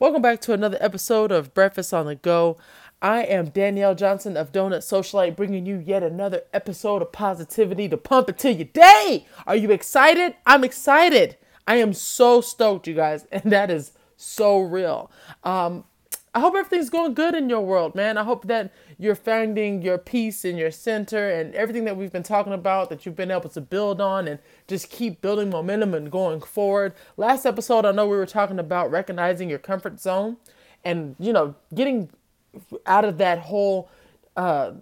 Welcome back to another episode of Breakfast on the Go. I am Danielle Johnson of Donut Socialite, bringing you yet another episode of positivity to pump into your day. Are you excited? I'm excited. I am so stoked, you guys, and that is so real. Um, I hope everything's going good in your world, man. I hope that you're finding your peace in your center and everything that we've been talking about that you've been able to build on and just keep building momentum and going forward. Last episode, I know we were talking about recognizing your comfort zone and, you know, getting out of that whole, uh,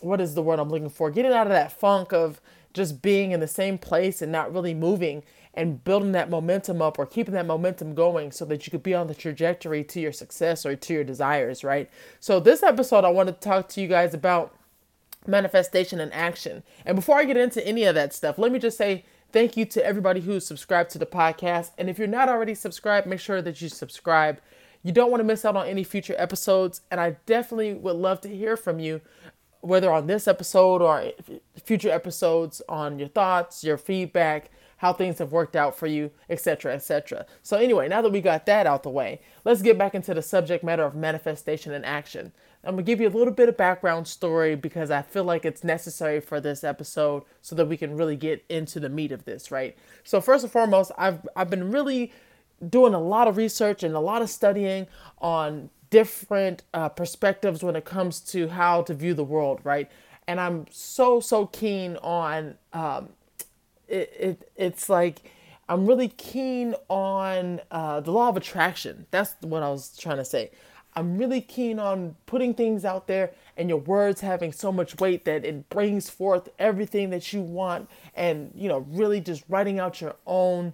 what is the word I'm looking for? Getting out of that funk of just being in the same place and not really moving and building that momentum up or keeping that momentum going so that you could be on the trajectory to your success or to your desires, right? So, this episode, I want to talk to you guys about manifestation and action. And before I get into any of that stuff, let me just say thank you to everybody who's subscribed to the podcast. And if you're not already subscribed, make sure that you subscribe. You don't want to miss out on any future episodes. And I definitely would love to hear from you, whether on this episode or future episodes, on your thoughts, your feedback how things have worked out for you, etc., etc. So, anyway, now that we got that out the way, let's get back into the subject matter of manifestation and action. I'm gonna give you a little bit of background story because I feel like it's necessary for this episode so that we can really get into the meat of this, right? So, first and foremost, I've I've been really doing a lot of research and a lot of studying on different uh, perspectives when it comes to how to view the world, right? And I'm so so keen on um, it, it it's like I'm really keen on uh, the law of attraction. That's what I was trying to say. I'm really keen on putting things out there and your words having so much weight that it brings forth everything that you want and, you know, really just writing out your own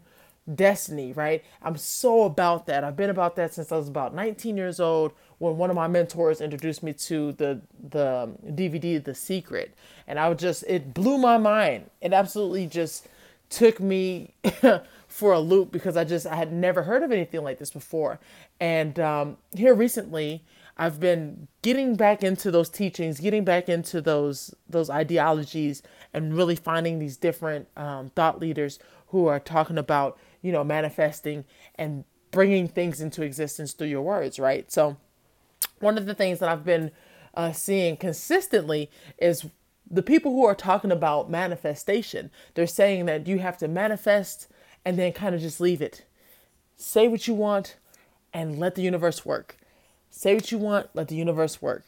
destiny, right? I'm so about that. I've been about that since I was about 19 years old when one of my mentors introduced me to the the DVD The Secret, and I would just it blew my mind. It absolutely just took me for a loop because I just I had never heard of anything like this before. And um, here recently, I've been getting back into those teachings, getting back into those those ideologies, and really finding these different um, thought leaders who are talking about you know manifesting and bringing things into existence through your words, right? So one of the things that I've been uh, seeing consistently is the people who are talking about manifestation. They're saying that you have to manifest and then kind of just leave it. Say what you want and let the universe work. Say what you want, let the universe work.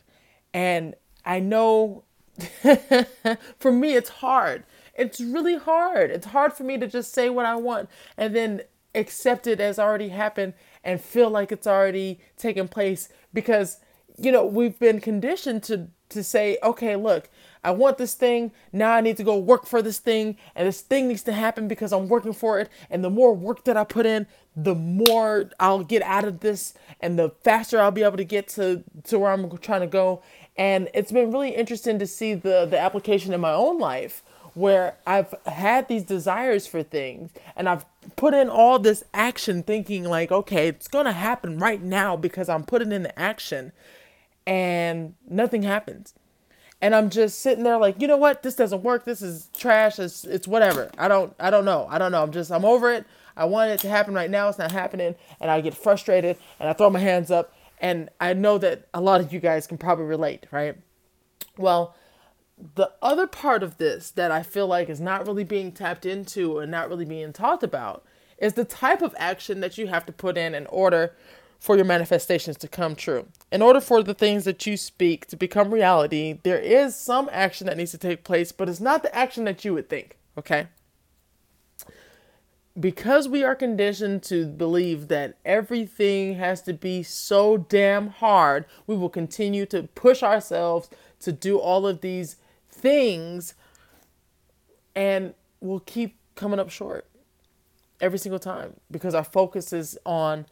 And I know for me, it's hard. It's really hard. It's hard for me to just say what I want and then accept it as already happened and feel like it's already taken place because you know we've been conditioned to to say okay look i want this thing. Now i need to go work for this thing and this thing needs to happen because i'm working for it. And the more work that i put in the more i'll get out of this and the faster i'll be able to get to to where i'm trying to go. And it's been really interesting to see the the application in my own life where I've had these desires for things and I've put in all this action thinking like okay it's going to happen right now because I'm putting in the action and nothing happens. And I'm just sitting there like you know what? This doesn't work. This is trash. It's it's whatever. I don't I don't know. I don't know. I'm just I'm over it. I want it to happen right now. It's not happening. And I get frustrated and I throw my hands up. And I know that a lot of you guys can probably relate right? Well the other part of this that I feel like is not really being tapped into and not really being talked about is the type of action that you have to put in in order for your manifestations to come true. In order for the things that you speak to become reality, there is some action that needs to take place, but it's not the action that you would think, okay? Because we are conditioned to believe that everything has to be so damn hard, we will continue to push ourselves to do all of these things and we'll keep coming up short every single time because our focus is on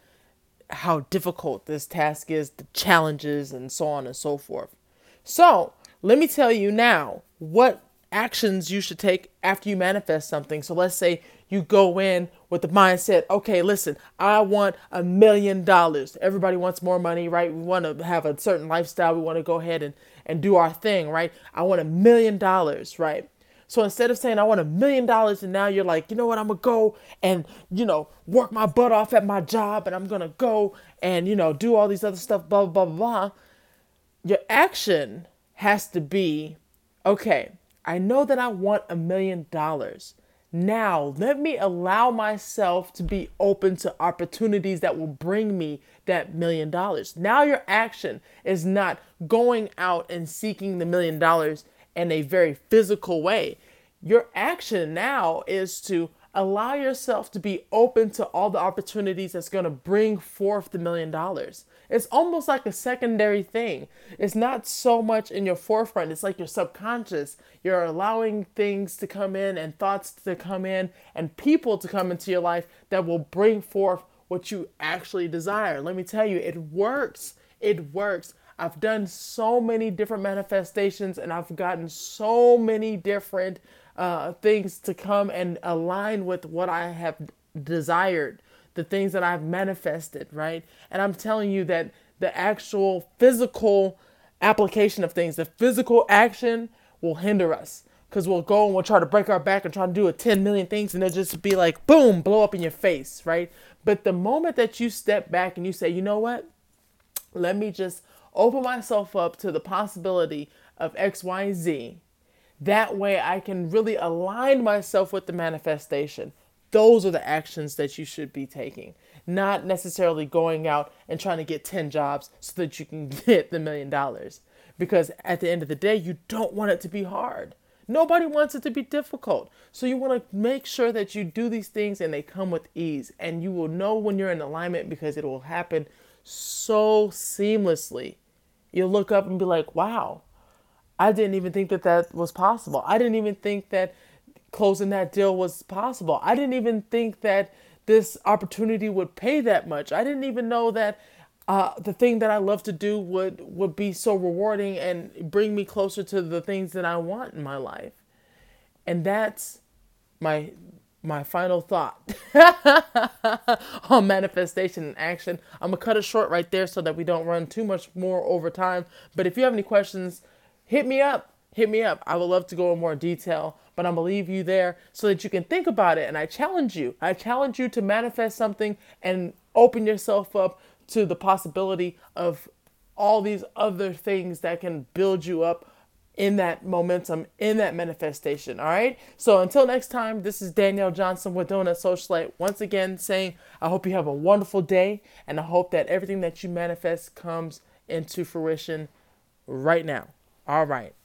how difficult this task is, the challenges, and so on and so forth. So, let me tell you now what actions you should take after you manifest something. So, let's say you go in with the mindset okay, listen, I want a million dollars. Everybody wants more money, right? We want to have a certain lifestyle. We want to go ahead and and do our thing, right? I want a million dollars, right? So instead of saying I want a million dollars and now you're like, you know what, I'm gonna go and, you know, work my butt off at my job and I'm gonna go and, you know, do all these other stuff, blah, blah, blah, blah. Your action has to be, okay, I know that I want a million dollars. Now, let me allow myself to be open to opportunities that will bring me that million dollars. Now, your action is not going out and seeking the million dollars in a very physical way. Your action now is to allow yourself to be open to all the opportunities that's going to bring forth the million dollars. It's almost like a secondary thing. It's not so much in your forefront. It's like your subconscious. You're allowing things to come in and thoughts to come in and people to come into your life that will bring forth what you actually desire. Let me tell you, it works. It works. I've done so many different manifestations and I've gotten so many different uh, things to come and align with what I have desired the things that I've manifested, right? And I'm telling you that the actual physical application of things, the physical action will hinder us because we'll go and we'll try to break our back and try to do a 10 million things and they'll just be like, boom, blow up in your face, right? But the moment that you step back and you say, you know what? Let me just open myself up to the possibility of X, Y, Z. That way I can really align myself with the manifestation. Those are the actions that you should be taking, not necessarily going out and trying to get 10 jobs so that you can get the million dollars. Because at the end of the day, you don't want it to be hard. Nobody wants it to be difficult. So you want to make sure that you do these things and they come with ease. And you will know when you're in alignment because it will happen so seamlessly. You'll look up and be like, wow, I didn't even think that that was possible. I didn't even think that closing that deal was possible. I didn't even think that this opportunity would pay that much. I didn't even know that uh, the thing that I love to do would would be so rewarding and bring me closer to the things that I want in my life. And that's my my final thought on manifestation and action. I'm gonna cut it short right there so that we don't run too much more over time. But if you have any questions, hit me up. Hit me up. I would love to go in more detail but I'm gonna leave you there so that you can think about it. And I challenge you. I challenge you to manifest something and open yourself up to the possibility of all these other things that can build you up in that momentum, in that manifestation. All right. So until next time, this is Danielle Johnson with Donut Socialite. Once again, saying I hope you have a wonderful day, and I hope that everything that you manifest comes into fruition right now. All right.